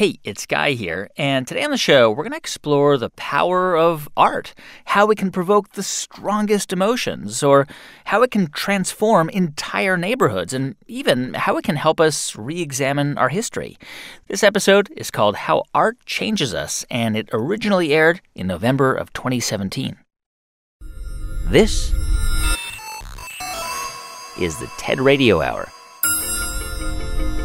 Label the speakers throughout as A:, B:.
A: Hey, it's Guy here, and today on the show, we're going to explore the power of art, how it can provoke the strongest emotions, or how it can transform entire neighborhoods, and even how it can help us re examine our history. This episode is called How Art Changes Us, and it originally aired in November of 2017. This is the TED Radio Hour.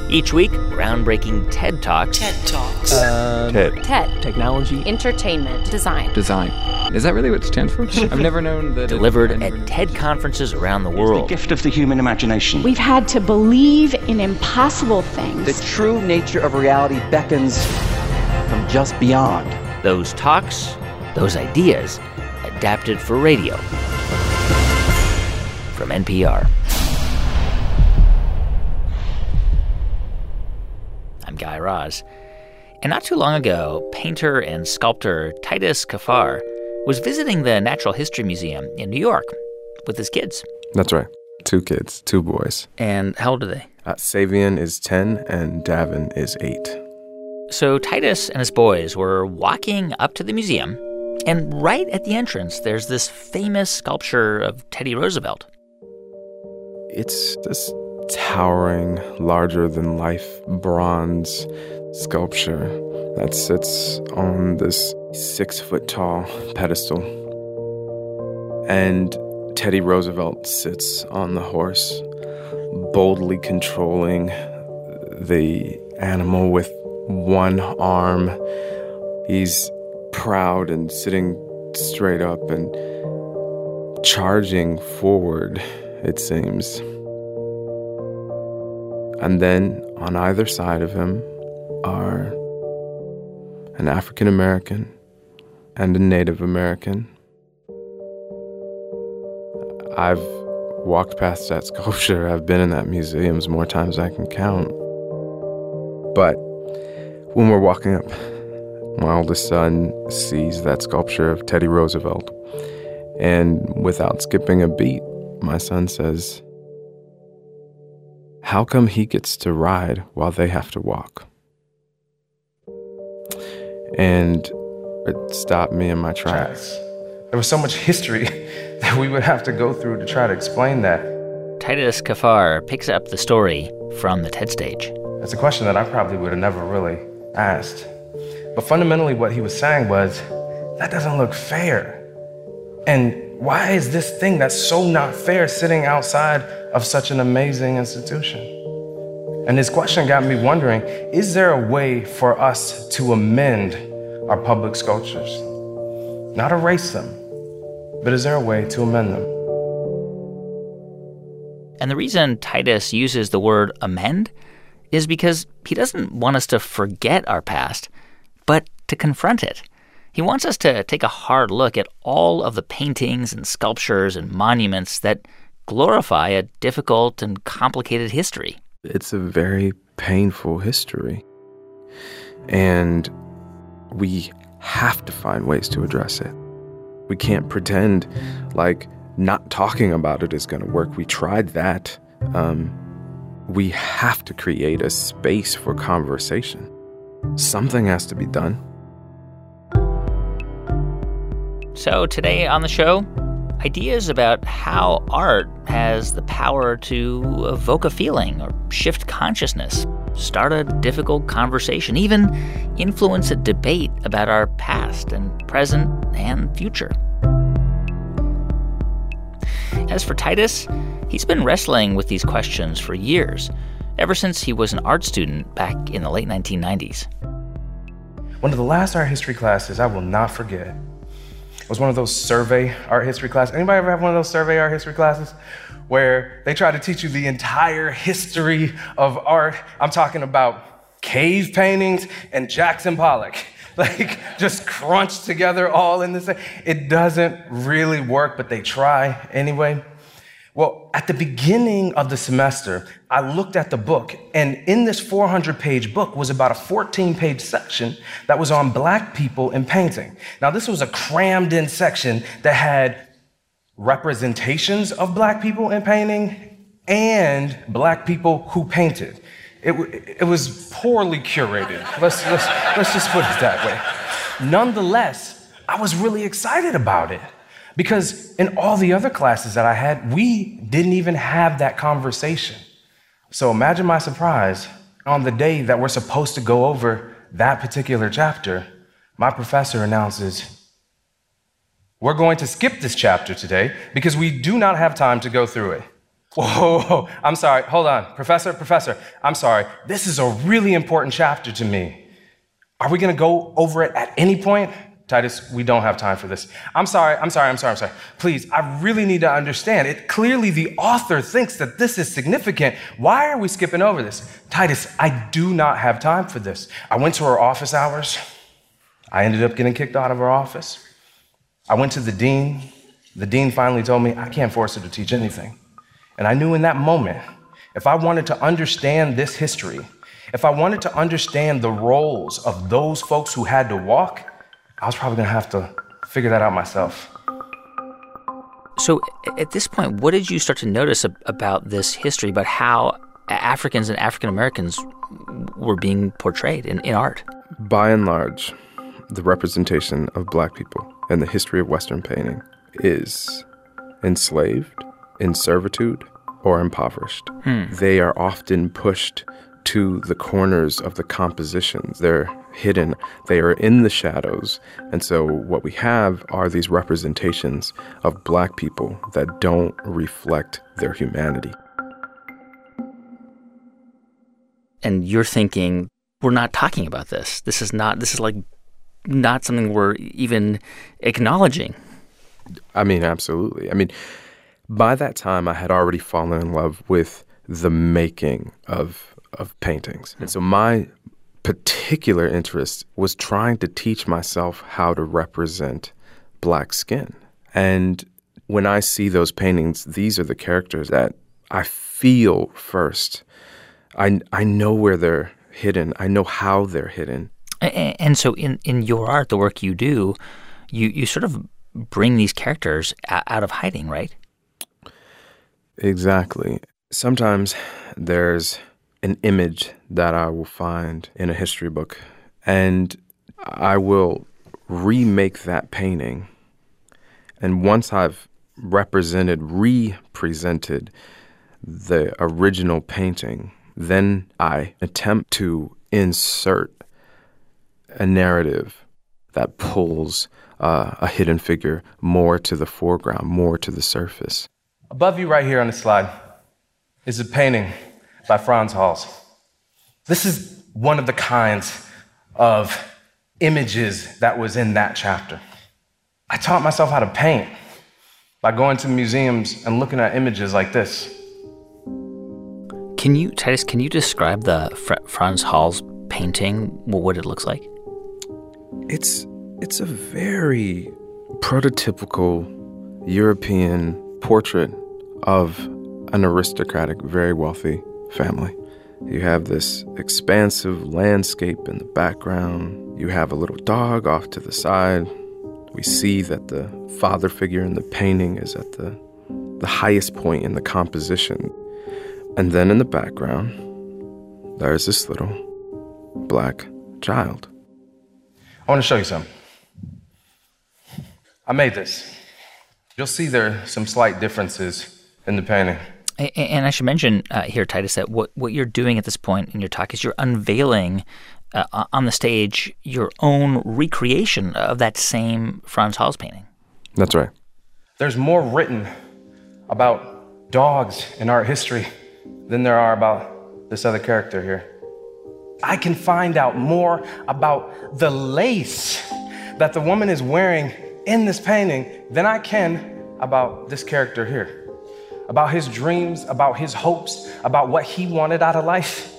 A: Each week, groundbreaking TED Talks.
B: TED Talks.
C: Um, TED.
D: TED.
C: Technology.
D: Entertainment. Design.
C: Design. Is that really what it stands for? I've never known that.
A: Delivered
C: I never
A: at
C: knew.
A: TED conferences around the world.
E: The gift of the human imagination.
F: We've had to believe in impossible things.
G: The true nature of reality beckons from just beyond.
A: Those talks, those ideas, adapted for radio. From NPR. I'm Guy Raz. And not too long ago, painter and sculptor Titus Kaphar was visiting the Natural History Museum in New York with his kids.
H: That's right. Two kids, two boys.
A: And how old are they?
H: Uh, Savian is 10 and Davin is 8.
A: So Titus and his boys were walking up to the museum, and right at the entrance, there's this famous sculpture of Teddy Roosevelt.
H: It's this towering, larger than life bronze sculpture that sits on this six foot tall pedestal. And Teddy Roosevelt sits on the horse, boldly controlling the animal with one arm. He's proud and sitting straight up and charging forward, it seems. And then on either side of him are an African American and a Native American. I've walked past that sculpture. I've been in that museums more times than I can count. But when we're walking up, my oldest son sees that sculpture of Teddy Roosevelt. And without skipping a beat, my son says, How come he gets to ride while they have to walk? And it stopped me in my tracks.
I: There was so much history that we would have to go through to try to explain that.
A: Titus Kaphar picks up the story from the TED stage.
I: It's a question that I probably would have never really asked. But fundamentally, what he was saying was, that doesn't look fair. And why is this thing that's so not fair sitting outside of such an amazing institution? And his question got me wondering is there a way for us to amend our public sculptures? Not erase them, but is there a way to amend them?
A: And the reason Titus uses the word amend is because he doesn't want us to forget our past, but to confront it. He wants us to take a hard look at all of the paintings and sculptures and monuments that glorify a difficult and complicated history.
H: It's a very painful history. And we have to find ways to address it. We can't pretend like not talking about it is going to work. We tried that. Um, we have to create a space for conversation. Something has to be done.
A: So, today on the show, ideas about how art has the power to evoke a feeling or shift consciousness, start a difficult conversation, even influence a debate about our past and present and future. As for Titus, he's been wrestling with these questions for years, ever since he was an art student back in the late 1990s.
I: One of the last art history classes I will not forget was one of those survey art history classes. Anybody ever have one of those survey art history classes where they try to teach you the entire history of art? I'm talking about cave paintings and Jackson Pollock. Like just crunched together all in the same. It doesn't really work, but they try anyway. Well, at the beginning of the semester, I looked at the book, and in this 400 page book was about a 14 page section that was on black people in painting. Now, this was a crammed in section that had representations of black people in painting and black people who painted. It, it was poorly curated. Let's, let's, let's just put it that way. Nonetheless, I was really excited about it because in all the other classes that I had, we didn't even have that conversation. So imagine my surprise on the day that we're supposed to go over that particular chapter, my professor announces, We're going to skip this chapter today because we do not have time to go through it. Whoa, I'm sorry. Hold on. Professor, professor, I'm sorry. This is a really important chapter to me. Are we going to go over it at any point? Titus, we don't have time for this. I'm sorry, I'm sorry, I'm sorry, I'm sorry. Please, I really need to understand. It clearly the author thinks that this is significant. Why are we skipping over this? Titus, I do not have time for this. I went to her office hours. I ended up getting kicked out of her office. I went to the dean. The dean finally told me I can't force her to teach anything. And I knew in that moment, if I wanted to understand this history, if I wanted to understand the roles of those folks who had to walk, I was probably going to have to figure that out myself.
A: So, at this point, what did you start to notice about this history, about how Africans and African Americans were being portrayed in, in art?
H: By and large, the representation of black people in the history of Western painting is enslaved, in servitude, or impoverished. Hmm. They are often pushed to the corners of the compositions. They're hidden, they are in the shadows. And so, what we have are these representations of black people that don't reflect their humanity.
A: And you're thinking, we're not talking about this. This is not, this is like not something we're even acknowledging.
H: I mean, absolutely. I mean, by that time, I had already fallen in love with the making of of paintings. And so my particular interest was trying to teach myself how to represent black skin. And when I see those paintings, these are the characters that I feel first. I, I know where they're hidden, I know how they're hidden.
A: And, and so, in, in your art, the work you do, you, you sort of bring these characters out of hiding, right?
H: Exactly. Sometimes there's an image that I will find in a history book, and I will remake that painting. And once I've represented, represented the original painting, then I attempt to insert a narrative that pulls uh, a hidden figure more to the foreground, more to the surface.
I: Above you, right here on the slide, is a painting by Frans Hals. This is one of the kinds of images that was in that chapter. I taught myself how to paint by going to museums and looking at images like this.
A: Can you, Titus, can you describe the Fr- Frans Hals painting, what it looks like?
H: It's, it's a very prototypical European portrait of an aristocratic, very wealthy family. You have this expansive landscape in the background. You have a little dog off to the side. We see that the father figure in the painting is at the, the highest point in the composition. And then in the background, there's this little black child.
I: I want to show you something. I made this. You'll see there are some slight differences in the painting.
A: And I should mention uh, here, Titus, that what, what you're doing at this point in your talk is you're unveiling uh, on the stage your own recreation of that same Frans Hals painting.
H: That's right.
I: There's more written about dogs in art history than there are about this other character here. I can find out more about the lace that the woman is wearing in this painting than I can about this character here about his dreams, about his hopes, about what he wanted out of life.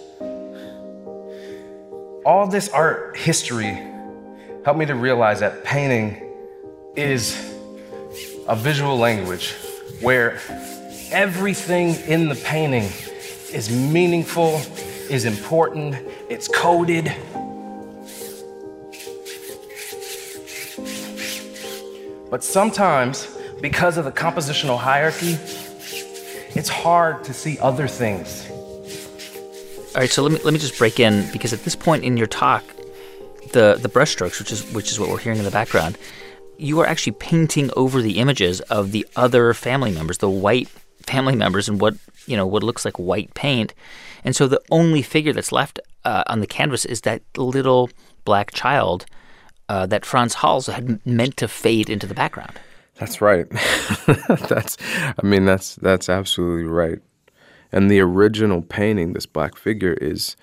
I: All this art history helped me to realize that painting is a visual language where everything in the painting is meaningful, is important, it's coded. But sometimes, because of the compositional hierarchy, it's hard to see other things.
A: All right, so let me let me just break in because at this point in your talk, the the brushstrokes, which is which is what we're hearing in the background, you are actually painting over the images of the other family members, the white family members, and what you know what looks like white paint, and so the only figure that's left uh, on the canvas is that little black child uh, that Frans Hals had meant to fade into the background.
H: That's right. that's I mean that's that's absolutely right. And the original painting, this black figure, is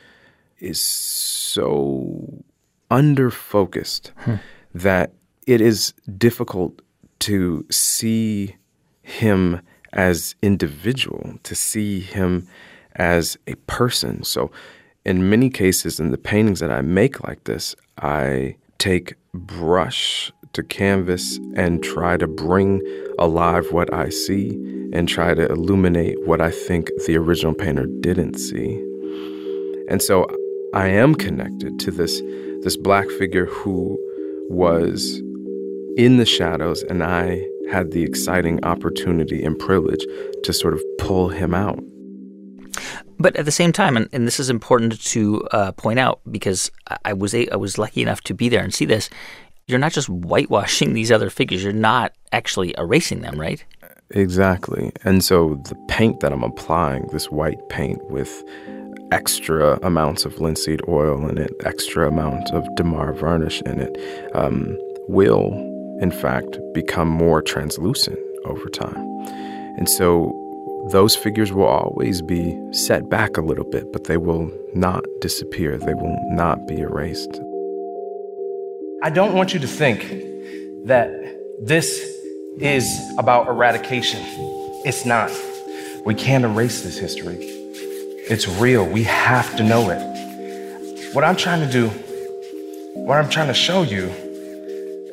H: is so under focused hmm. that it is difficult to see him as individual, to see him as a person. So in many cases in the paintings that I make like this, I take brush to canvas and try to bring alive what I see and try to illuminate what I think the original painter didn't see. And so I am connected to this this black figure who was in the shadows and I had the exciting opportunity and privilege to sort of pull him out.
A: But at the same time, and, and this is important to uh, point out because I was a, I was lucky enough to be there and see this you're not just whitewashing these other figures, you're not actually erasing them, right?
H: Exactly. And so the paint that I'm applying, this white paint with extra amounts of linseed oil in it, extra amount of Damar varnish in it, um, will, in fact, become more translucent over time. And so those figures will always be set back a little bit, but they will not disappear. They will not be erased.
I: I don't want you to think that this is about eradication. It's not. We can't erase this history. It's real. We have to know it. What I'm trying to do, what I'm trying to show you,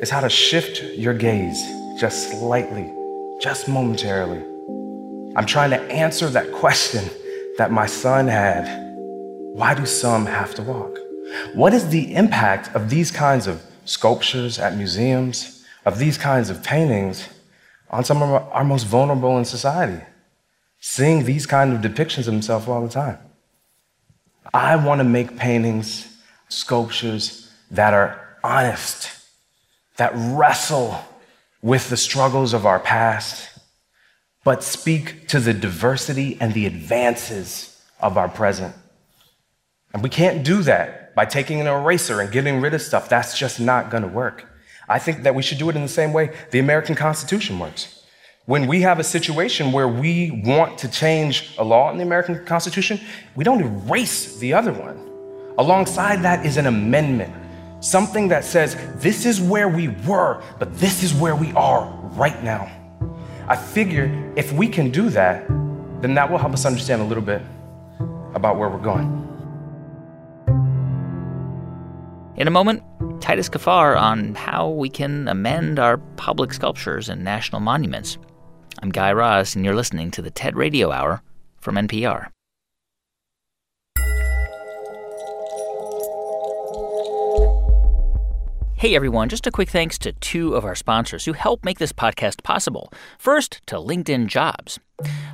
I: is how to shift your gaze just slightly, just momentarily. I'm trying to answer that question that my son had why do some have to walk? What is the impact of these kinds of sculptures at museums, of these kinds of paintings on some of our most vulnerable in society, seeing these kind of depictions of himself all the time. I want to make paintings, sculptures that are honest, that wrestle with the struggles of our past, but speak to the diversity and the advances of our present. And we can't do that by taking an eraser and getting rid of stuff. That's just not going to work. I think that we should do it in the same way the American Constitution works. When we have a situation where we want to change a law in the American Constitution, we don't erase the other one. Alongside that is an amendment, something that says, this is where we were, but this is where we are right now. I figure if we can do that, then that will help us understand a little bit about where we're going.
A: In a moment, Titus Kaphar on how we can amend our public sculptures and national monuments. I'm Guy Raz, and you're listening to the TED Radio Hour from NPR. Hey everyone, just a quick thanks to two of our sponsors who help make this podcast possible. First, to LinkedIn Jobs.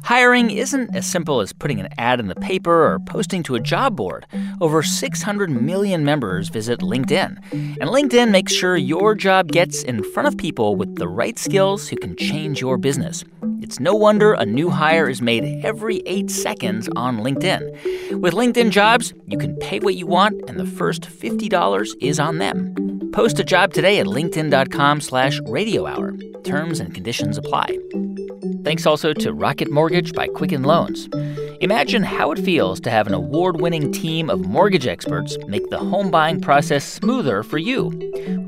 A: Hiring isn't as simple as putting an ad in the paper or posting to a job board. Over 600 million members visit LinkedIn. And LinkedIn makes sure your job gets in front of people with the right skills who can change your business. It's no wonder a new hire is made every eight seconds on LinkedIn. With LinkedIn Jobs, you can pay what you want, and the first $50 is on them. Post a job today at linkedin.com slash radio hour. Terms and conditions apply. Thanks also to Rocket Mortgage by Quicken Loans. Imagine how it feels to have an award winning team of mortgage experts make the home buying process smoother for you.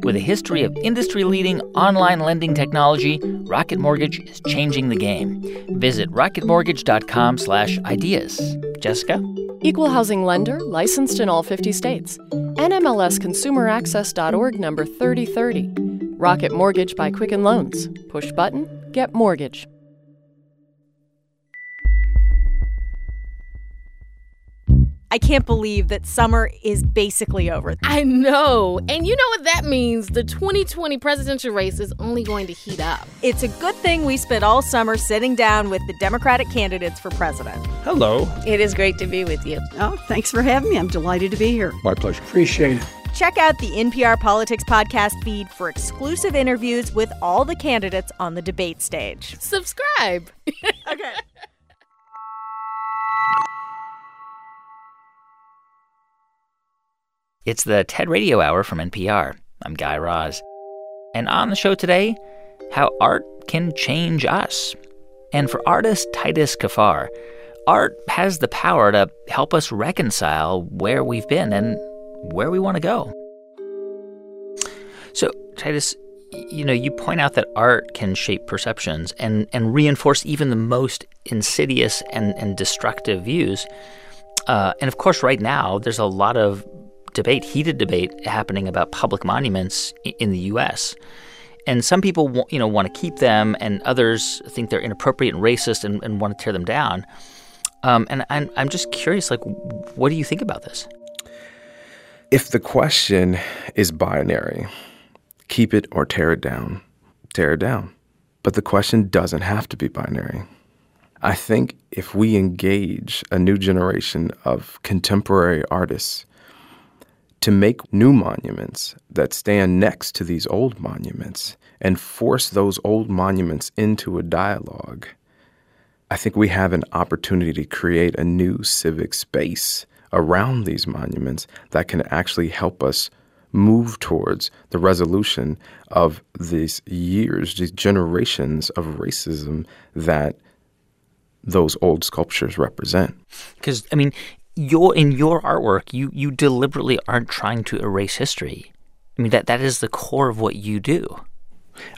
A: With a history of industry leading online lending technology, Rocket Mortgage is changing the game. Visit rocketmortgage.com slash ideas. Jessica?
B: Equal housing lender, licensed in all 50 states. NMLSconsumeraccess.org number 3030. Rocket Mortgage by Quicken Loans. Push button, get mortgage.
D: I can't believe that summer is basically over.
E: I know. And you know what that means? The 2020 presidential race is only going to heat up.
D: It's a good thing we spent all summer sitting down with the Democratic candidates for president.
J: Hello.
E: It is great to be with you.
K: Oh, thanks for having me. I'm delighted to be here.
J: My pleasure.
L: Appreciate it.
D: Check out the NPR Politics podcast feed for exclusive interviews with all the candidates on the debate stage.
E: Subscribe.
D: okay.
A: It's the TED Radio Hour from NPR. I'm Guy Raz. And on the show today, how art can change us. And for artist Titus Kaphar, art has the power to help us reconcile where we've been and where we want to go. So, Titus, you know, you point out that art can shape perceptions and, and reinforce even the most insidious and, and destructive views. Uh, and of course, right now, there's a lot of debate, heated debate happening about public monuments in the U.S. And some people, you know, want to keep them, and others think they're inappropriate and racist and, and want to tear them down. Um, and I'm, I'm just curious, like, what do you think about this?
H: If the question is binary, keep it or tear it down, tear it down. But the question doesn't have to be binary. I think if we engage a new generation of contemporary artists to make new monuments that stand next to these old monuments and force those old monuments into a dialogue, I think we have an opportunity to create a new civic space around these monuments that can actually help us move towards the resolution of these years, these generations of racism that those old sculptures represent.
A: Because, I mean, your in your artwork, you you deliberately aren't trying to erase history. I mean that that is the core of what you do.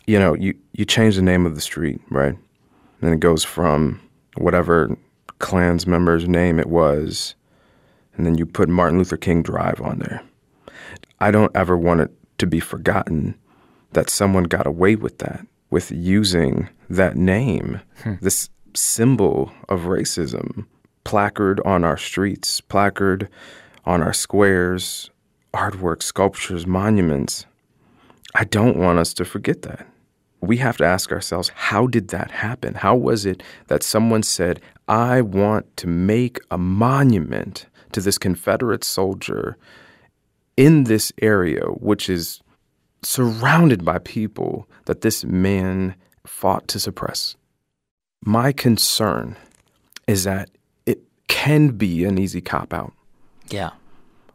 H: You know, you you change the name of the street, right? And it goes from whatever Klan's member's name it was, and then you put Martin Luther King Drive on there. I don't ever want it to be forgotten that someone got away with that, with using that name, hmm. this symbol of racism placard on our streets, placard on our squares, artwork, sculptures, monuments. I don't want us to forget that. We have to ask ourselves how did that happen? How was it that someone said, I want to make a monument to this Confederate soldier in this area, which is surrounded by people that this man fought to suppress? My concern is that can be an easy cop out.
A: Yeah.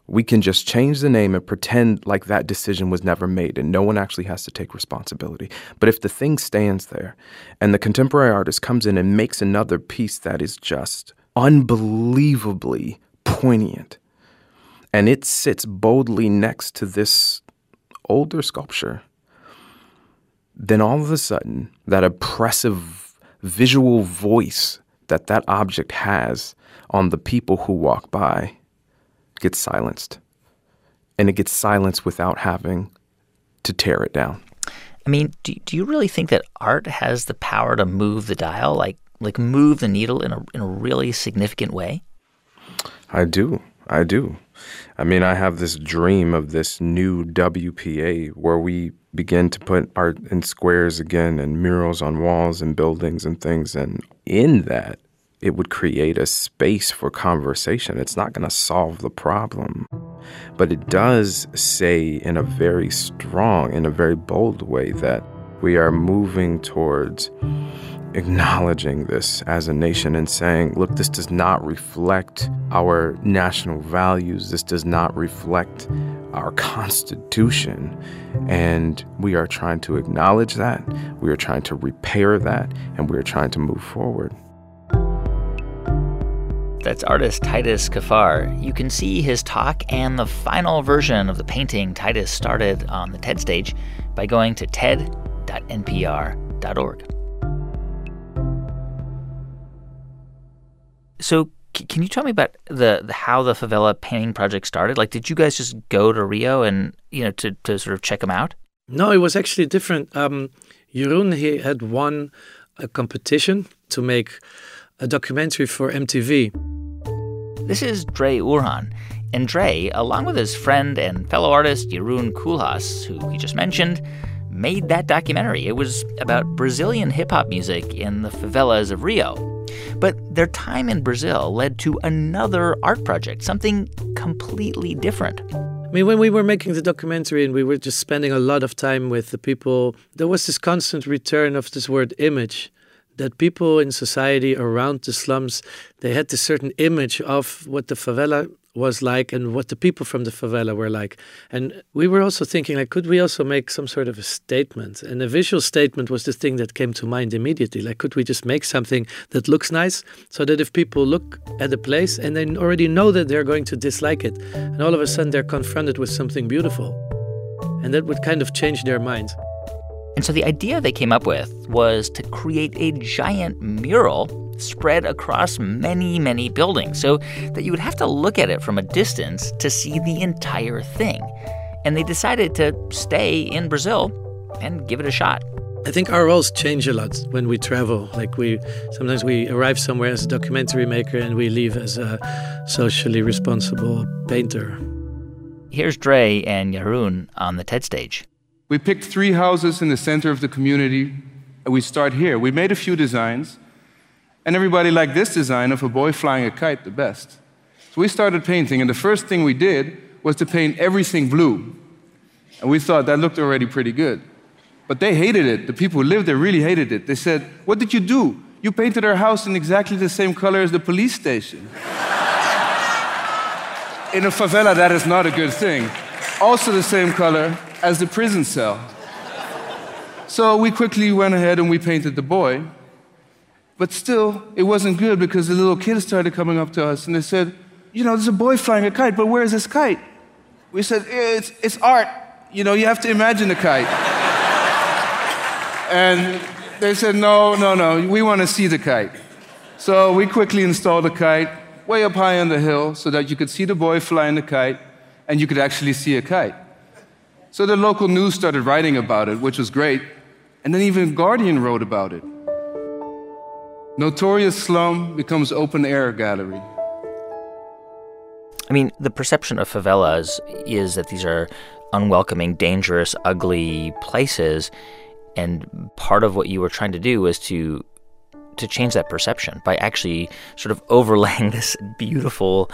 H: We can just change the name and pretend like that decision was never made and no one actually has to take responsibility. But if the thing stands there and the contemporary artist comes in and makes another piece that is just unbelievably poignant and it sits boldly next to this older sculpture, then all of a sudden that oppressive visual voice that that object has on the people who walk by gets silenced. And it gets silenced without having to tear it down.
A: I mean, do, do you really think that art has the power to move the dial, like like move the needle in a in a really significant way?
H: I do. I do. I mean, I have this dream of this new WPA where we begin to put art in squares again and murals on walls and buildings and things. And in that, it would create a space for conversation. It's not going to solve the problem. But it does say in a very strong, in a very bold way that we are moving towards acknowledging this as a nation and saying, look, this does not reflect our national values. This does not reflect our Constitution. And we are trying to acknowledge that. We are trying to repair that. And we are trying to move forward.
A: That's artist Titus Kaphar. You can see his talk and the final version of the painting Titus started on the TED stage by going to ted.npr.org. So, can you tell me about the, the, how the favela painting project started? Like, did you guys just go to Rio and you know to, to sort of check them out?
L: No, it was actually different. Um, Jeroen he had won a competition to make a documentary for MTV.
A: This is Dre Urhahn. And Dre, along with his friend and fellow artist Jeroen Koolhaas, who he just mentioned, made that documentary. It was about Brazilian hip hop music in the favelas of Rio. But their time in Brazil led to another art project, something completely different.
L: I mean, when we were making the documentary and we were just spending a lot of time with the people, there was this constant return of this word image that people in society around the slums they had this certain image of what the favela was like and what the people from the favela were like. And we were also thinking, like, could we also make some sort of a statement? And a visual statement was the thing that came to mind immediately. Like, could we just make something that looks nice so that if people look at the place and they already know that they're going to dislike it, and all of a sudden they're confronted with something beautiful, and that would kind of change their minds.
A: And so the idea they came up with was to create a giant mural spread across many, many buildings so that you would have to look at it from a distance to see the entire thing. And they decided to stay in Brazil and give it a shot.
L: I think our roles change a lot when we travel. Like we sometimes we arrive somewhere as a documentary maker and we leave as a socially responsible painter.
A: Here's Dre and Jeroen on the TED stage.
J: We picked three houses in the center of the community we start here. We made a few designs and everybody liked this design of a boy flying a kite the best. So we started painting, and the first thing we did was to paint everything blue. And we thought that looked already pretty good. But they hated it. The people who lived there really hated it. They said, What did you do? You painted our house in exactly the same color as the police station. in a favela, that is not a good thing. Also, the same color as the prison cell. So we quickly went ahead and we painted the boy. But still, it wasn't good because the little kids started coming up to us and they said, You know, there's a boy flying a kite, but where's this kite? We said, It's, it's art. You know, you have to imagine the kite. and they said, No, no, no, we want to see the kite. So we quickly installed the kite way up high on the hill so that you could see the boy flying the kite and you could actually see a kite. So the local news started writing about it, which was great. And then even Guardian wrote about it. Notorious slum becomes open air gallery.
A: I mean, the perception of favelas is that these are unwelcoming, dangerous, ugly places. And part of what you were trying to do was to to change that perception by actually sort of overlaying this beautiful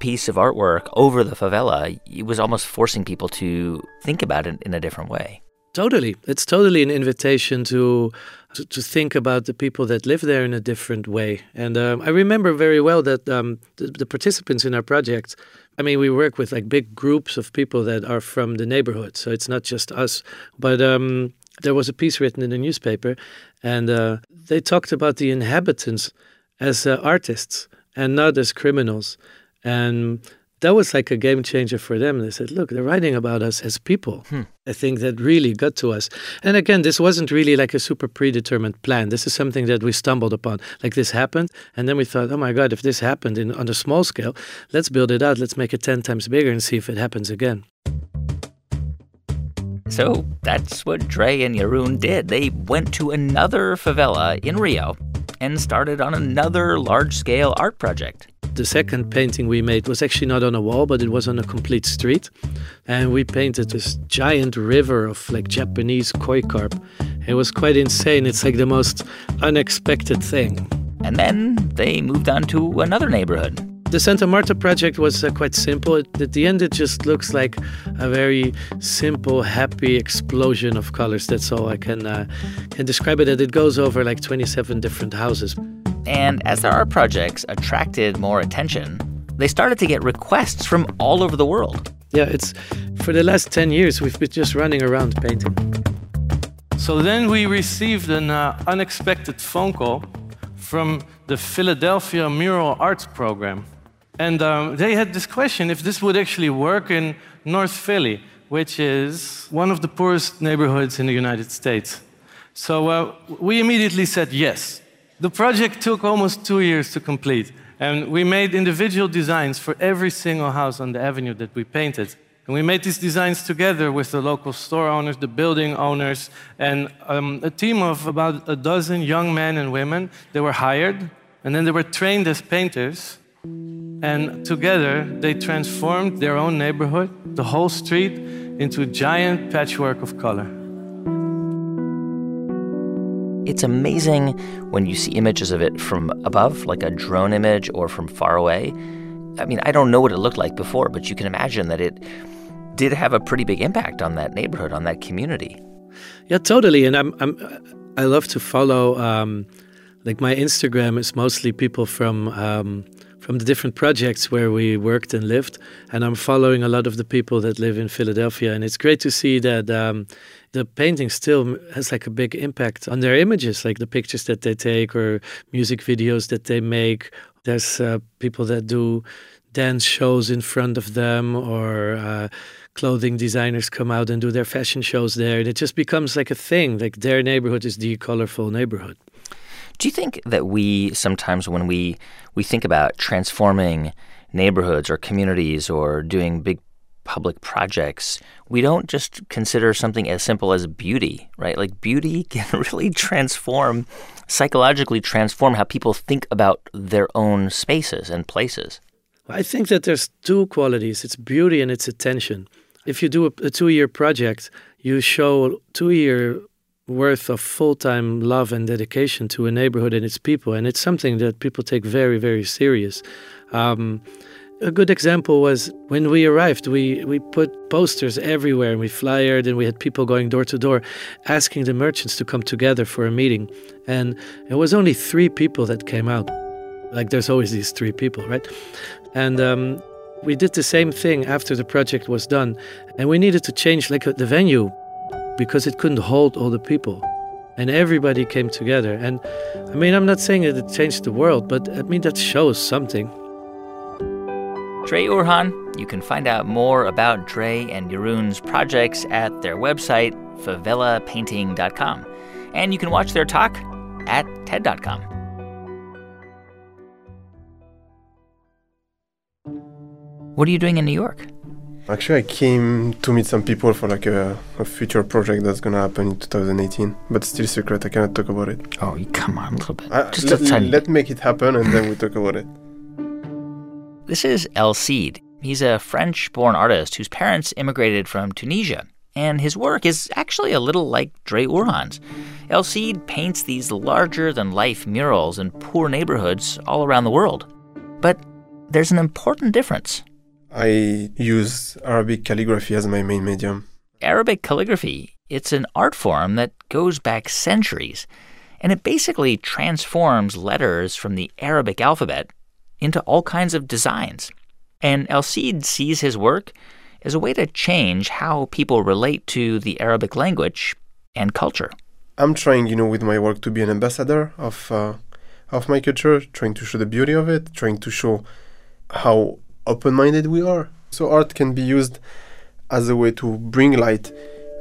A: piece of artwork over the favela. It was almost forcing people to think about it in a different way.
L: Totally. It's totally an invitation to, to, to think about the people that live there in a different way. And um, I remember very well that um, the, the, participants in our project, I mean, we work with like big groups of people that are from the neighborhood. So it's not just us. But um, there was a piece written in the newspaper, and uh, they talked about the inhabitants as uh, artists and not as criminals. And that was like a game changer for them. They said, look, they're writing about us as people. Hmm. I think that really got to us. And again, this wasn't really like a super predetermined plan. This is something that we stumbled upon. Like this happened. And then we thought, oh my God, if this happened in, on a small scale, let's build it out. Let's make it 10 times bigger and see if it happens again.
A: So that's what Dre and Jeroen did. They went to another favela in Rio and started on another large scale art project.
L: The second painting we made was actually not on a wall, but it was on a complete street. And we painted this giant river of like Japanese koi carp. It was quite insane. It's like the most unexpected thing.
A: And then they moved on to another neighborhood.
L: The Santa Marta project was uh, quite simple. At the end, it just looks like a very simple, happy explosion of colors. That's all I can uh, can describe it. That it goes over like 27 different houses.
A: And as their art projects attracted more attention, they started to get requests from all over the world.
L: Yeah, it's for the last 10 years, we've been just running around painting. So then we received an uh, unexpected phone call from the Philadelphia Mural Arts Program. And um, they had this question if this would actually work in North Philly, which is one of the poorest neighborhoods in the United States. So uh, we immediately said yes. The project took almost two years to complete, and we made individual designs for every single house on the avenue that we painted. And we made these designs together with the local store owners, the building owners, and um, a team of about a dozen young men and women. They were hired, and then they were trained as painters. And together, they transformed their own neighborhood, the whole street, into a giant patchwork of color.
A: It's amazing when you see images of it from above, like a drone image, or from far away. I mean, I don't know what it looked like before, but you can imagine that it did have a pretty big impact on that neighborhood, on that community.
L: Yeah, totally. And I'm, I'm I love to follow. Um, like my Instagram is mostly people from um, from the different projects where we worked and lived, and I'm following a lot of the people that live in Philadelphia, and it's great to see that um, the painting still has like a big impact on their images, like the pictures that they take or music videos that they make. There's uh, people that do dance shows in front of them or. Uh, clothing designers come out and do their fashion shows there and it just becomes like a thing like their neighborhood is the colorful neighborhood
A: do you think that we sometimes when we we think about transforming neighborhoods or communities or doing big public projects we don't just consider something as simple as beauty right? Like beauty can really transform psychologically transform how people think about their own spaces and places.
L: I think that there's two qualities. It's beauty and it's attention. If you do a, a two year project, you show two year worth of full time love and dedication to a neighborhood and its people. And it's something that people take very, very serious. Um, a good example was when we arrived, we, we put posters everywhere and we flyered and we had people going door to door asking the merchants to come together for a meeting. And it was only three people that came out. Like there's always these three people, right? And um, we did the same thing after the project was done, and we needed to change like the venue because it couldn't hold all the people. And everybody came together. And I mean, I'm not saying that it changed the world, but I mean, that shows something.
A: Dre Urhahn, you can find out more about Dre and Jeroen's projects at their website, favelapainting.com. And you can watch their talk at TED.com. What are you doing in New York?
H: Actually, I came to meet some people for like a, a future project that's gonna happen in 2018, but still secret. I cannot talk about it.
A: Oh, come on, a little bit.
H: Uh,
A: Just
H: let,
A: a tiny.
H: let make it happen, and then we talk about it.
A: This is eL Seed. He's a French-born artist whose parents immigrated from Tunisia, and his work is actually a little like Dre Urhahn's. eL Seed paints these larger-than-life murals in poor neighborhoods all around the world. But there's an important difference.
H: I use Arabic calligraphy as my main medium.
A: Arabic calligraphy, it's an art form that goes back centuries, and it basically transforms letters from the Arabic alphabet into all kinds of designs. And eL Seed sees his work as a way to change how people relate to the Arabic language and culture.
H: I'm trying, you know, with my work to be an ambassador of uh, of my culture, trying to show the beauty of it, trying to show how open-minded we are. So art can be used as a way to bring light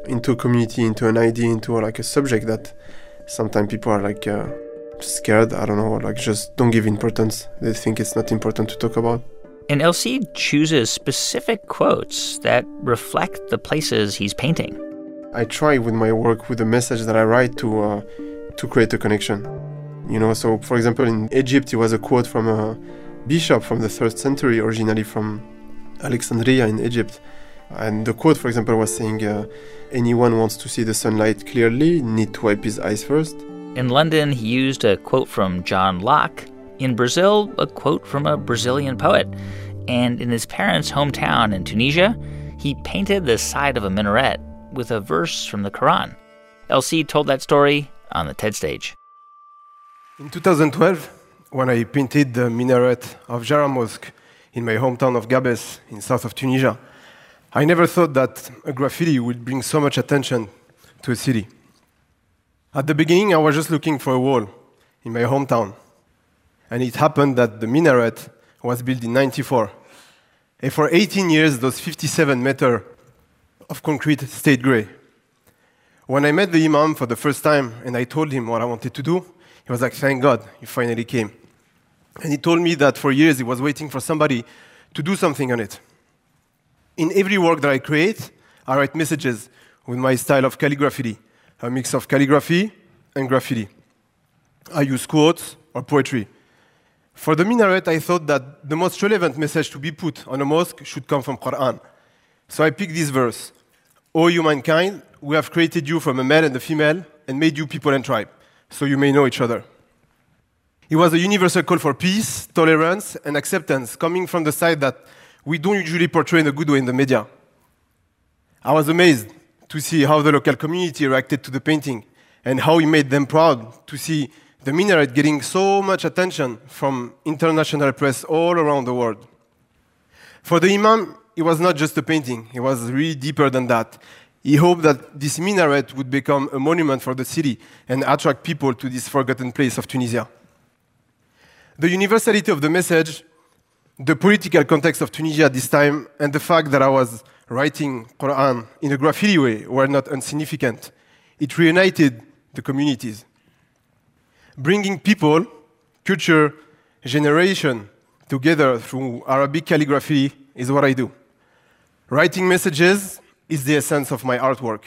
H: into a community, into an idea, into like a subject that sometimes people are like uh, scared. I don't know, like just don't give importance. They think it's not important to talk about.
A: And Seed chooses specific quotes that reflect the places he's painting.
H: I try with my work, with the message that I write, to uh, to create a connection. You know, so for example, in Egypt, it was a quote from a bishop from the third century, originally from Alexandria in Egypt. And the quote, for example, was saying, uh, "Anyone wants to see the sunlight clearly need to wipe his eyes first.
A: In London, he used a quote from John Locke. In Brazil, a quote from a Brazilian poet. And in his parents' hometown in Tunisia, he painted the side of a minaret with a verse from the Quran. eL Seed told that story on the TED stage.
M: In 2012, when I painted the minaret of Jara Mosque in my hometown of Gabes in south of Tunisia, I never thought that a graffiti would bring so much attention to a city. At the beginning, I was just looking for a wall in my hometown. And it happened that the minaret was built in 94. And for 18 years, those 57 meters of concrete stayed gray. When I met the Imam for the first time and I told him what I wanted to do, he was like, Thank God, you finally came. And he told me that for years he was waiting for somebody to do something on it. In every work that I create, I write messages with my style of calligraphy, a mix of calligraphy and graffiti. I use quotes or poetry. For the minaret, I thought that the most relevant message to be put on a mosque should come from Quran. So I picked this verse. O humankind, we have created you from a male and a female and made you people and tribe, so you may know each other. It was a universal call for peace, tolerance, and acceptance coming from the side that we don't usually portray in a good way in the media. I was amazed to see how the local community reacted to the painting and how it made them proud to see the minaret getting so much attention from international press all around the world. For the Imam, it was not just a painting, it was really deeper than that. He hoped that this minaret would become a monument for the city and attract people to this forgotten place of Tunisia. The universality of the message, the political context of Tunisia at this time, and the fact that I was writing Quran in a graffiti way were not insignificant. It reunited the communities. Bringing people, culture, generation together through Arabic calligraphy is what I do. Writing messages is the essence of my artwork.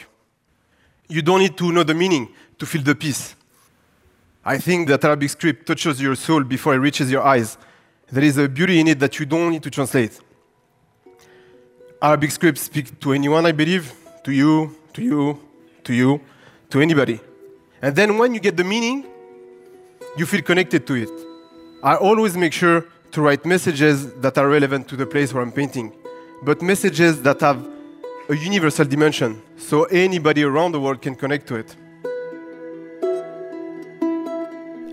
M: You don't need to know the meaning to feel the peace. I think that Arabic script touches your soul before it reaches your eyes. There is a beauty in it that you don't need to translate. Arabic script speak to anyone, I believe, to you, to you, to you, to anybody. And then when you get the meaning, you feel connected to it. I always make sure to write messages that are relevant to the place where I'm painting, but messages that have a universal dimension so anybody around the world can connect to it.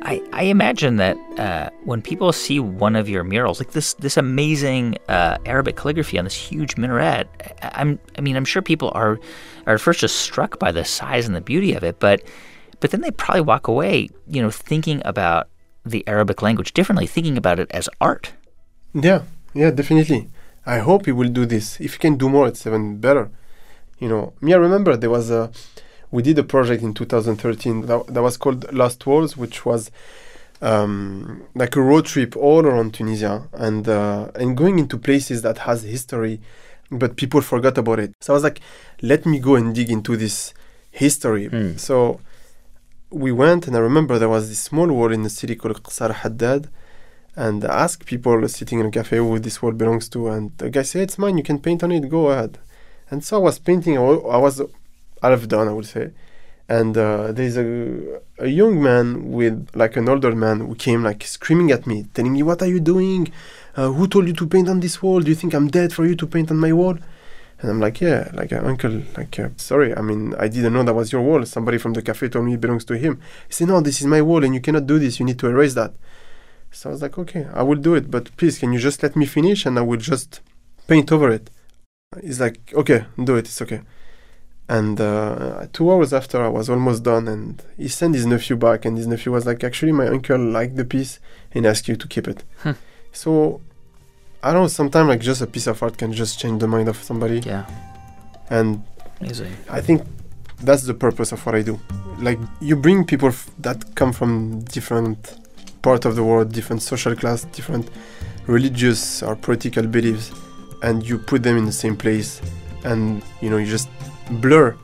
A: I, I imagine that uh, when people see one of your murals, like this this amazing uh, Arabic calligraphy on this huge minaret, I'm I mean I'm sure people are are first just struck by the size and the beauty of it, but but then they probably walk away, you know, thinking about the Arabic language differently, thinking about it as art.
M: Yeah, yeah, definitely. I hope he will do this. If he can do more, it's even better. You know, me, I remember there was a we did a project in 2013 that, that was called Lost Walls, which was um, like a road trip all around Tunisia and uh, and going into places that has history, but people forgot about it. So I was like, let me go and dig into this history.
A: Mm.
M: So we went, and I remember there was this small wall in the city called Ksar Hadada. And I asked people sitting in a cafe who this wall belongs to, and the guy said, "It's mine. You can paint on it. Go ahead." And so I was painting. I was half done, I would say. And uh, there's a, a young man with like an older man who came like screaming at me, telling me, "What are you doing? Uh, who told you to paint on this wall? Do you think I'm dead for you to paint on my wall?" And I'm like, "Yeah, like uh, uncle, like uh, sorry. I mean, I didn't know that was your wall. Somebody from the cafe told me it belongs to him." He said, "No, this is my wall, and you cannot do this. You need to erase that." So I was like, "Okay, I will do it, but please, can you just let me finish, and I will just paint over it." He's like, "Okay, do it. It's okay." And uh, two hours after, I was almost done, and he sent his nephew back, and his nephew was like, "Actually, my uncle liked the piece and asked you to keep it."
A: Hmm.
M: So, I don't know. Sometimes, like, just a piece of art can just change the mind of somebody.
A: Yeah.
M: And
A: Amazing.
M: I think that's the purpose of what I do. Like, you bring people f- that come from different part of the world, different social class, different religious or political beliefs, and you put them in the same place, and you know, you just blur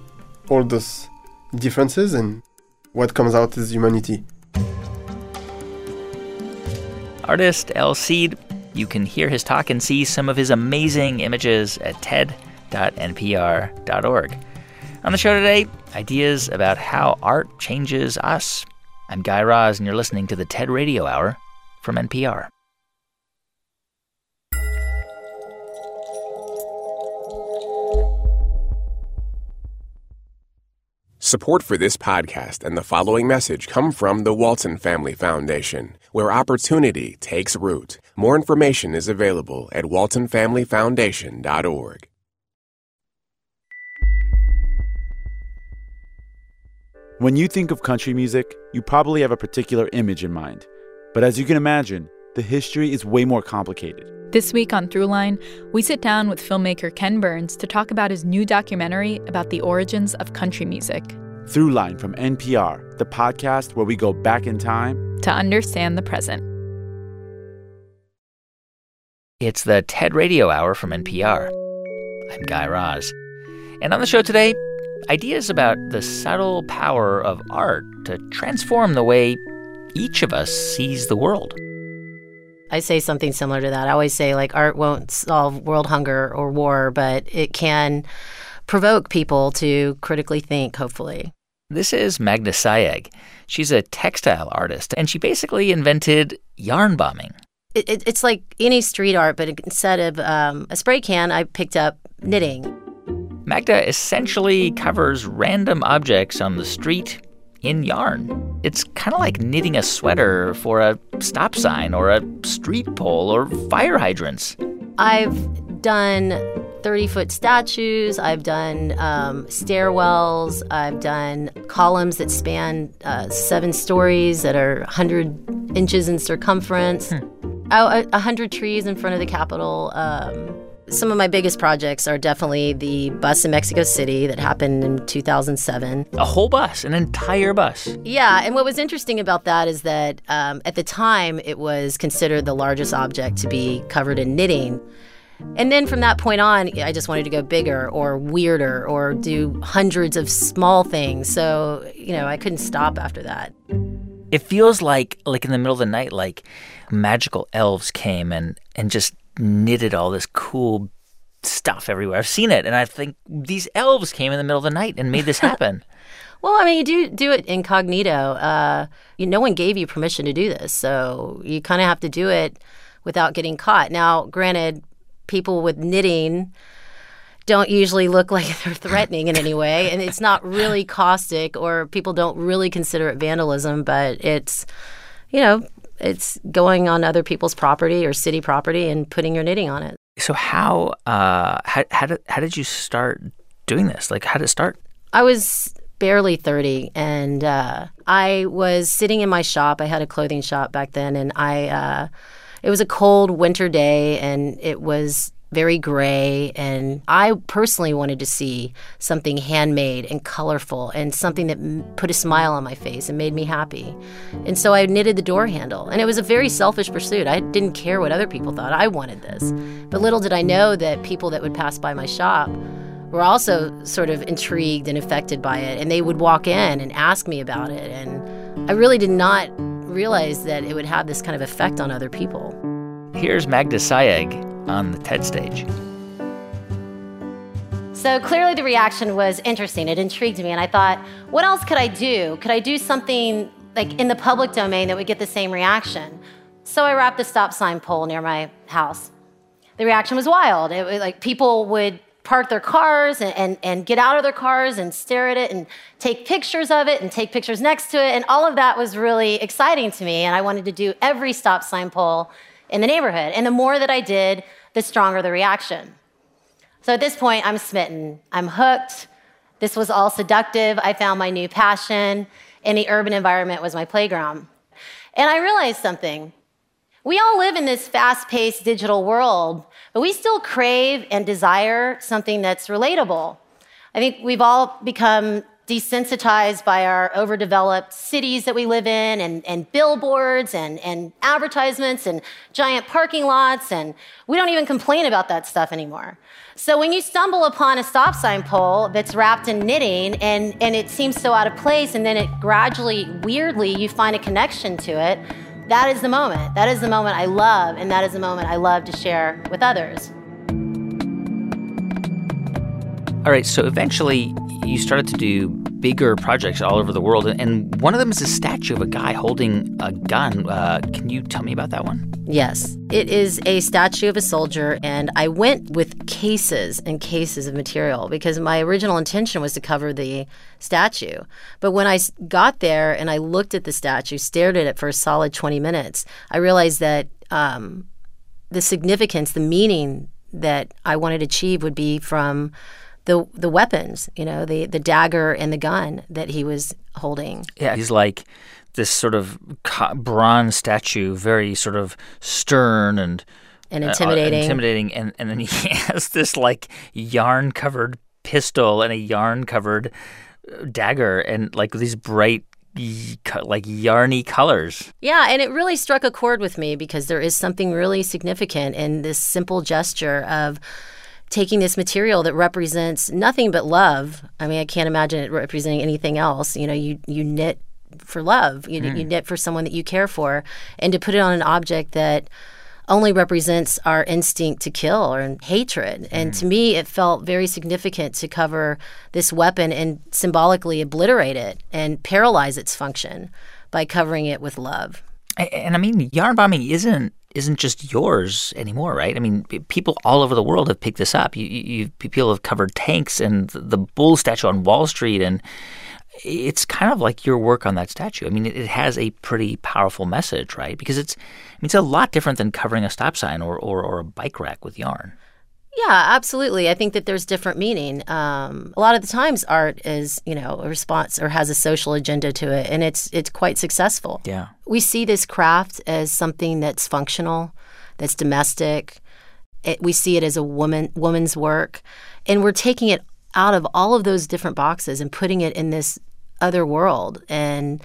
M: all those differences and what comes out is humanity.
A: Artist eL Seed, you can hear his talk and see some of his amazing images at ted.npr.org. On the show today, ideas about how art changes us. I'm Guy Raz, and you're listening to the TED Radio Hour from NPR.
N: Support for this podcast and the following message come from the Walton Family Foundation, where opportunity takes root. More information is available at waltonfamilyfoundation.org.
O: When you think of country music, you probably have a particular image in mind. But as you can imagine, the history is way more complicated.
P: This week on Throughline, we sit down with filmmaker Ken Burns to talk about his new documentary about the origins of country music.
O: Throughline from NPR, the podcast where we go back in time
P: to understand the present.
A: It's the TED Radio Hour from NPR. I'm Guy Raz. And on the show today, ideas about the subtle power of art to transform the way each of us sees the world.
Q: I say something similar to that. I always say, like, art won't solve world hunger or war, but it can provoke people to critically think, hopefully.
A: This is Magda Sayeg. She's a textile artist, and she basically invented yarn bombing.
Q: It, it, it's like any street art, but instead of um, a spray can, I picked up knitting.
A: Magda essentially covers random objects on the street in yarn. It's kind of like knitting a sweater for a stop sign or a street pole or fire hydrants.
Q: I've done 30 foot statues, I've done um, stairwells, I've done columns that span uh, seven stories that are 100 inches in circumference, hmm. oh, 100 trees in front of the Capitol. Um, some of my biggest projects are definitely the bus in Mexico City that happened in 2007.
A: A whole bus, an entire bus.
Q: Yeah, and what was interesting about that is that um, at the time it was considered the largest object to be covered in knitting. And then from that point on, I just wanted to go bigger or weirder or do hundreds of small things. So, you know, I couldn't stop after that.
A: It feels like like in the middle of the night like magical elves came and and just knitted all this cool stuff everywhere. I've seen it, and I think these elves came in the middle of the night and made this happen.
Q: well, I mean, you do do it incognito. Uh, you, no one gave you permission to do this, so you kind of have to do it without getting caught. Now, granted, people with knitting don't usually look like they're threatening in any way, and it's not really caustic, or people don't really consider it vandalism, but it's you know it's going on other people's property or city property and putting your knitting on it.
A: So how uh, how how did how did you start doing this? Like how did it start?
Q: I was barely 30 and uh, I was sitting in my shop. I had a clothing shop back then and I uh, it was a cold winter day and it was very gray. And I personally wanted to see something handmade and colorful and something that put a smile on my face and made me happy. And so I knitted the door handle. And it was a very selfish pursuit. I didn't care what other people thought. I wanted this. But little did I know that people that would pass by my shop were also sort of intrigued and affected by it. And they would walk in and ask me about it. And I really did not realize that it would have this kind of effect on other people.
A: Here's Magda Sayeg on the TED stage.
Q: So clearly, the reaction was interesting. It intrigued me. And I thought, what else could I do? Could I do something like in the public domain that would get the same reaction? So I wrapped a stop sign pole near my house. The reaction was wild. It was like people would park their cars and, and, and get out of their cars and stare at it and take pictures of it and take pictures next to it. And all of that was really exciting to me. And I wanted to do every stop sign pole in the neighborhood. And the more that I did, the stronger the reaction. So at this point, I'm smitten. I'm hooked. This was all seductive. I found my new passion, and the urban environment was my playground. And I realized something. We all live in this fast paced digital world, but we still crave and desire something that's relatable. I think we've all become desensitized by our overdeveloped cities that we live in and, and billboards and, and advertisements and giant parking lots and we don't even complain about that stuff anymore. So when you stumble upon a stop sign pole that's wrapped in knitting and, and it seems so out of place and then it gradually weirdly you find a connection to it that is the moment. That is the moment i love and that is the moment i love to share with others
A: all right so eventually you started to do bigger projects all over the world, and one of them is a statue of a guy holding a gun. Uh, can you tell me about that one?
Q: Yes. It is a statue of a soldier, and I went with cases and cases of material because my original intention was to cover the statue. But when I got there and I looked at the statue, stared at it for a solid 20 minutes, I realized that um, the significance, the meaning that I wanted to achieve would be from the the weapons, you know, the the dagger and the gun that he was holding.
A: Yeah, he's like this sort of bronze statue, very sort of stern and
Q: and intimidating.
A: Uh, intimidating, and and then he has this like yarn covered pistol and a yarn covered uh, dagger and like these bright like yarny colors.
Q: Yeah, and it really struck a chord with me because there is something really significant in this simple gesture of taking this material that represents nothing but love. I mean, I can't imagine it representing anything else. You know, you you knit for love. You, mm. you knit for someone that you care for, and to put it on an object that only represents our instinct to kill or hatred. And to me, it felt very significant to cover this weapon and symbolically obliterate it and paralyze its function by covering it with love.
A: And, and I mean, yarn bombing isn't isn't just yours anymore, right? I mean, people all over the world have picked this up. You, you people have covered tanks and the bull statue on Wall Street, and it's kind of like your work on that statue. I mean, it, has a pretty powerful message, right? Because it's, I mean, it's a lot different than covering a stop sign or, or, or a bike rack with yarn.
Q: Yeah, absolutely. I think that there's different meaning. Um, a lot of the times, art is you know a response or has a social agenda to it, and it's it's quite successful.
A: Yeah,
Q: we see this craft as something that's functional, that's domestic. It, we see it as a woman woman's work, and we're taking it out of all of those different boxes and putting it in this other world and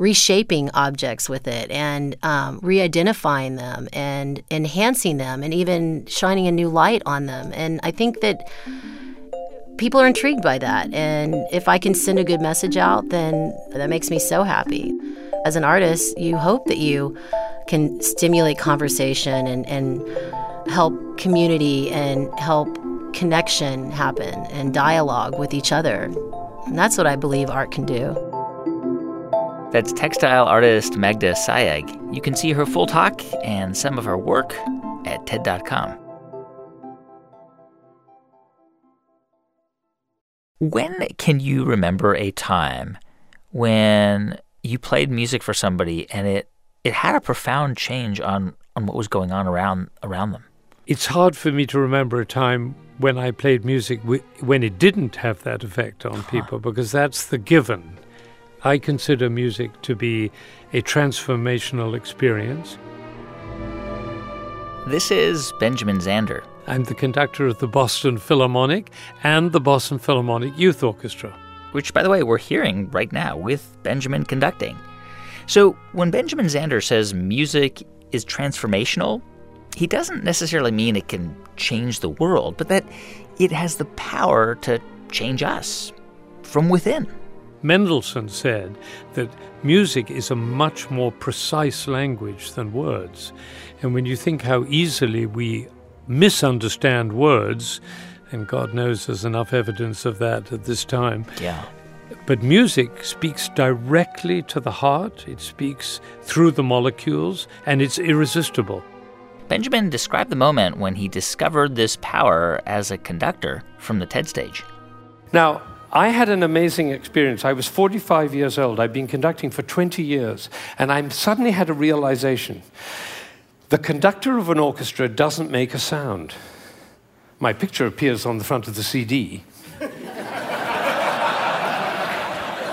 Q: reshaping objects with it and um, re-identifying them and enhancing them and even shining a new light on them and i think that people are intrigued by that and if i can send a good message out then that makes me so happy as an artist you hope that you can stimulate conversation and, and help community and help connection happen and dialogue with each other. And that's what I believe art can do.
A: That's textile artist Magda Sayeg. You can see her full talk and some of her work at TED.com. When can you remember a time when you played music for somebody and it, it had a profound change on, on what was going on around around them?
R: It's hard for me to remember a time when I played music when it didn't have that effect on people because that's the given. I consider music to be a transformational experience.
A: This is Benjamin Zander.
R: I'm the conductor of the Boston Philharmonic and the Boston Philharmonic Youth Orchestra.
A: Which, by the way, we're hearing right now with Benjamin conducting. So, when Benjamin Zander says music is transformational, he doesn't necessarily mean it can change the world, but that it has the power to change us from within.
R: Mendelssohn said that music is a much more precise language than words. And when you think how easily we misunderstand words, and God knows there's enough evidence of that at this time.
A: Yeah.
R: But music speaks directly to the heart, it speaks through the molecules, and it's irresistible.
A: Benjamin described the moment when he discovered this power as a conductor from the TED stage.
R: Now, I had an amazing experience. I was 45 years old. I'd been conducting for 20 years, and I suddenly had a realization. The conductor of an orchestra doesn't make a sound. My picture appears on the front of the CD.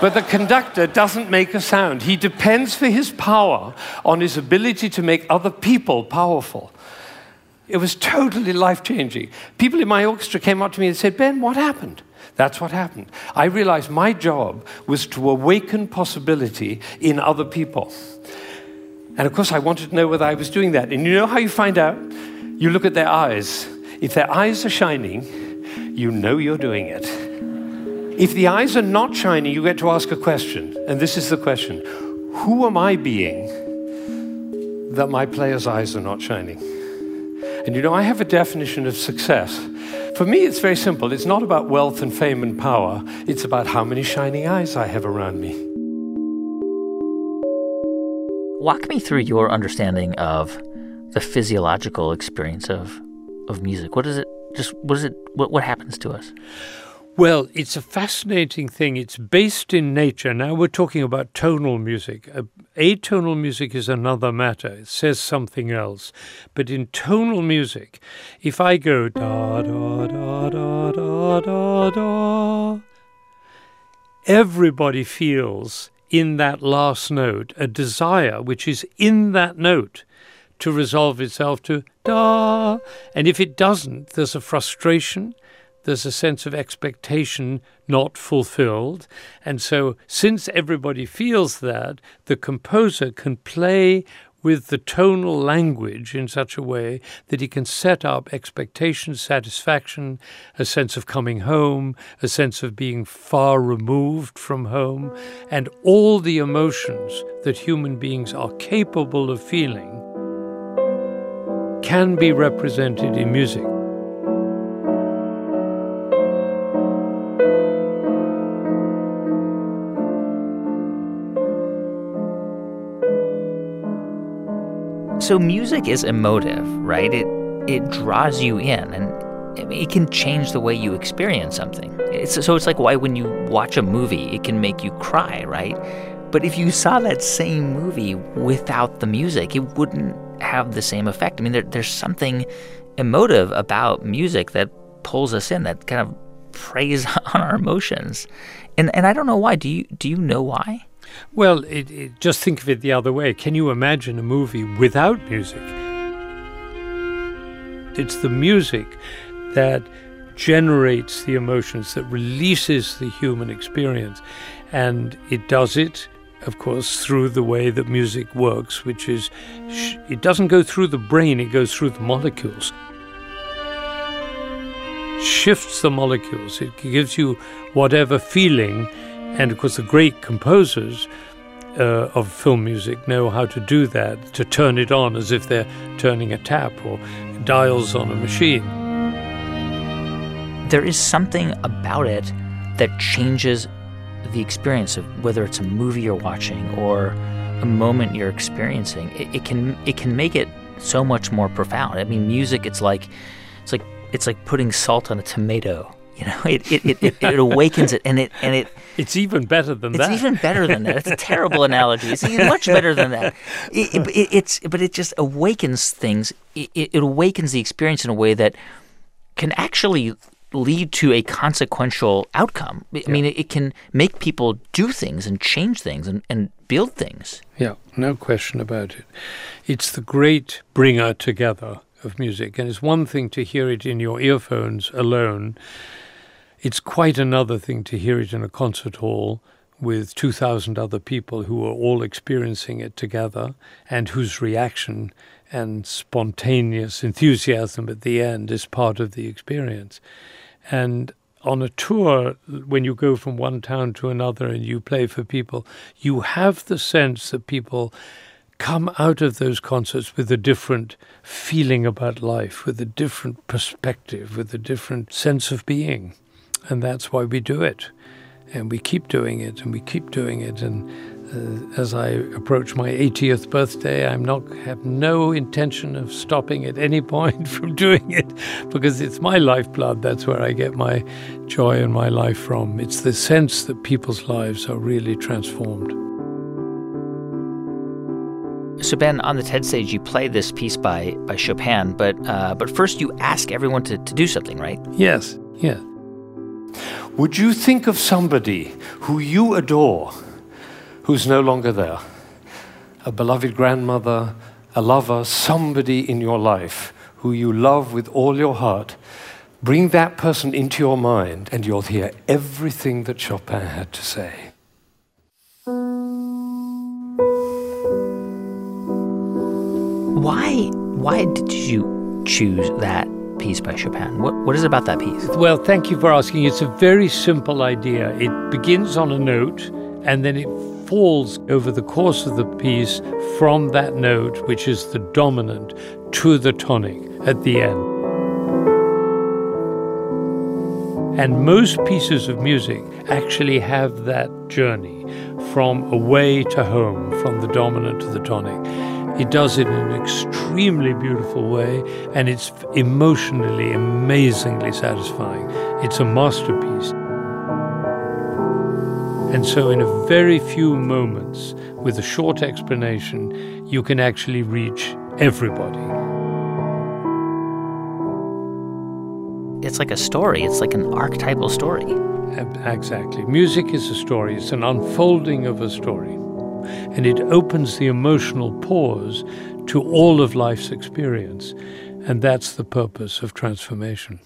R: But the conductor doesn't make a sound. He depends for his power on his ability to make other people powerful. It was totally life changing. People in my orchestra came up to me and said, Ben, what happened? That's what happened. I realized my job was to awaken possibility in other people. And of course, I wanted to know whether I was doing that. And you know how you find out? You look at their eyes. If their eyes are shining, you know you're doing it. If the eyes are not shining, you get to ask a question. And this is the question Who am I being that my player's eyes are not shining? And you know, I have a definition of success. For me, it's very simple. It's not about wealth and fame and power, it's about how many shining eyes I have around me.
A: Walk me through your understanding of the physiological experience of, of music. What is it? Just what is it? What, what happens to us?
R: Well, it's a fascinating thing. It's based in nature. Now we're talking about tonal music. Atonal music is another matter. It says something else. But in tonal music, if I go da da da da da da da, everybody feels in that last note a desire which is in that note to resolve itself to da. And if it doesn't, there's a frustration there's a sense of expectation not fulfilled. And so, since everybody feels that, the composer can play with the tonal language in such a way that he can set up expectation, satisfaction, a sense of coming home, a sense of being far removed from home, and all the emotions that human beings are capable of feeling can be represented in music.
A: So music is emotive, right? It it draws you in and it can change the way you experience something. It's, so it's like why when you watch a movie, it can make you cry, right? But if you saw that same movie without the music, it wouldn't have the same effect. I mean, there, there's something emotive about music that pulls us in, that kind of preys on our emotions. And and I don't know why. Do you do you know why?
R: Well, it, it, just think of it the other way. Can you imagine a movie without music? It's the music that generates the emotions, that releases the human experience. And it does it, of course, through the way that music works, which is it doesn't go through the brain, it goes through the molecules. Shifts the molecules, it gives you whatever feeling and of course, the great composers uh, of film music know how to do that, to turn it on as if they're turning a tap or dials on a machine.
A: There is something about it that changes the experience of whether it's a movie you're watching or a moment you're experiencing. It, it can it can make it so much more profound. I mean, music it's like it's like it's like putting salt on a tomato you know, it it, it, it, it awakens it, and it and it.
R: It's even better than
A: it's
R: that.
A: It's even better than that. It's a terrible analogy. It's much better than that. It, it, it's but it just awakens things. It, it awakens the experience in a way that can actually lead to a consequential outcome. I yeah. mean, it, it, can make people do things and change things and, and build things.
R: Yeah, no question about it. It's the great bringer together of music, and it's one thing to hear it in your earphones alone it's quite another thing to hear it in a concert hall with 2,000 other people who are all experiencing it together and whose reaction and spontaneous enthusiasm at the end is part of the experience. And on a tour, when you go from one town to another and you play for people, you have the sense that people come out of those concerts with a different feeling about life, with a different perspective, with a different sense of being. And that's why we do it. And we keep doing it and we keep doing it. And uh, as I approach my 80th birthday, I'm not have no intention of stopping at any point from doing it because it's my lifeblood. That's where I get my joy and my life from. It's the sense that people's lives are really transformed.
A: So Ben, on the TED stage, you play this piece by by Chopin, but uh, but first you ask everyone to, to do something, right?
R: Yes, yeah. Would you think of somebody who you adore who's no longer there? A beloved grandmother, a lover, somebody in your life who you love with all your heart. Bring that person into your mind, and you'll hear everything that Chopin had to say.
A: Why, why did you choose that piece by Chopin. What, what is about that piece?
R: Well, thank you for asking. It's a very simple idea. It begins on a note and then it falls over the course of the piece from that note, which is the dominant, to the tonic at the end. And most pieces of music actually have that journey from away to home, from the dominant to the tonic. He does it in an extremely beautiful way, and it's emotionally amazingly satisfying. It's a masterpiece. And so, in a very few moments, with a short explanation, you can actually reach everybody.
A: It's like a story, it's like an archetypal story.
R: Exactly. Music is a story, it's an unfolding of a story and it opens the emotional pores to all of life's experience. And that's the purpose of transformation.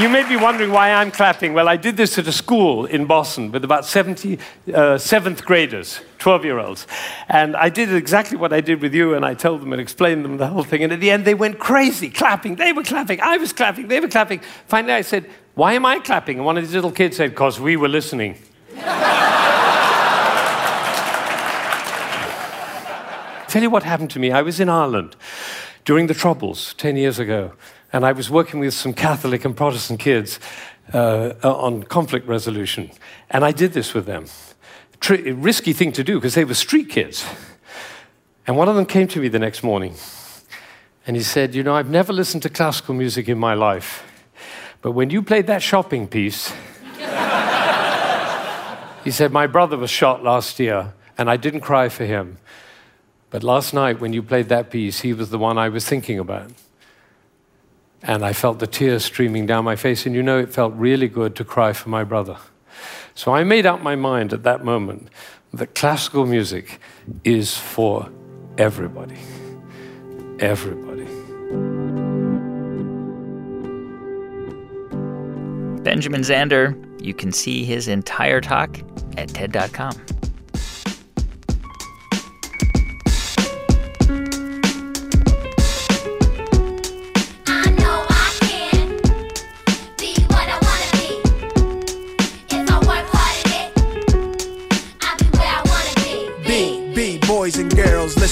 S: You may be wondering
R: why I'm clapping. Well, I did this at a school in Boston with about 70 uh, seventh graders, 12 year olds. And I did exactly what I did with you, and I told them and explained them the whole thing. And at the end, they went crazy, clapping. They were clapping. I was clapping. They were clapping. Finally, I said, Why am I clapping? And one of these little kids said, Because we were listening. Tell you what happened to me. I was in Ireland during the Troubles 10 years ago, and I was working with some Catholic and Protestant kids uh, on conflict resolution. And I did this with them. Tr- risky thing to do because they were street kids. And one of them came to me the next morning and he said, You know, I've never listened to classical music in my life, but when you played that shopping piece, he said, My brother was shot last year and I didn't cry for him. But last night, when you played that piece, he was the one I was thinking about. And I felt the tears streaming down my face. And you know, it felt really good to cry for my brother. So I made up my mind at that moment that classical music is for everybody. Everybody.
A: Benjamin Zander, you can see his entire talk at TED.com.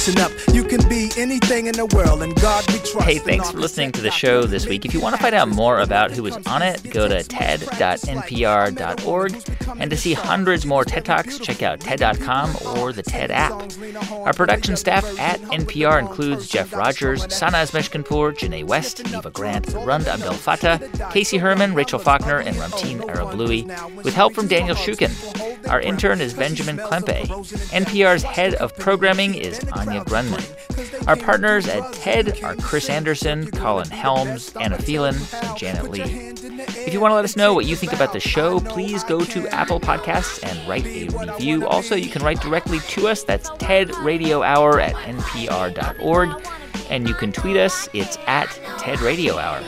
S: listen up. You can be anything in the world, and God we trust.
A: Hey, thanks for listening to the show this week. If you want to find out more about who was on it, go to ted.npr.org. And to see hundreds more TED Talks, check out TED.com or the TED app. Our production staff at NPR includes Jeff Rogers, Sanaz Meshkinpour, Janae West, Eva Grant, Rund Abdelfatah, Casey Herman, Rachel Faulkner, and Ramtin Arablouei, with help from Daniel Shukin. Our intern is Benjamin Klempe. NPR's head of programming is Anya Grundmann. Our partners at TED are Chris Anderson, Colin Helms, Anna Phelan, and Janet Lee. If you want to let us know what you think about the show, please go to Apple Podcasts and write a review. Also, you can write directly to us. That's TED Radio Hour at npr.org. And you can tweet us. It's at TED Radio Hour.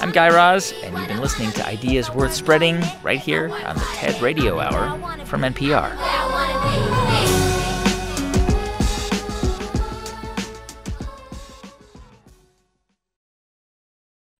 A: I'm Guy Raz, and you've been listening to Ideas Worth Spreading right here on the TED Radio Hour from NPR.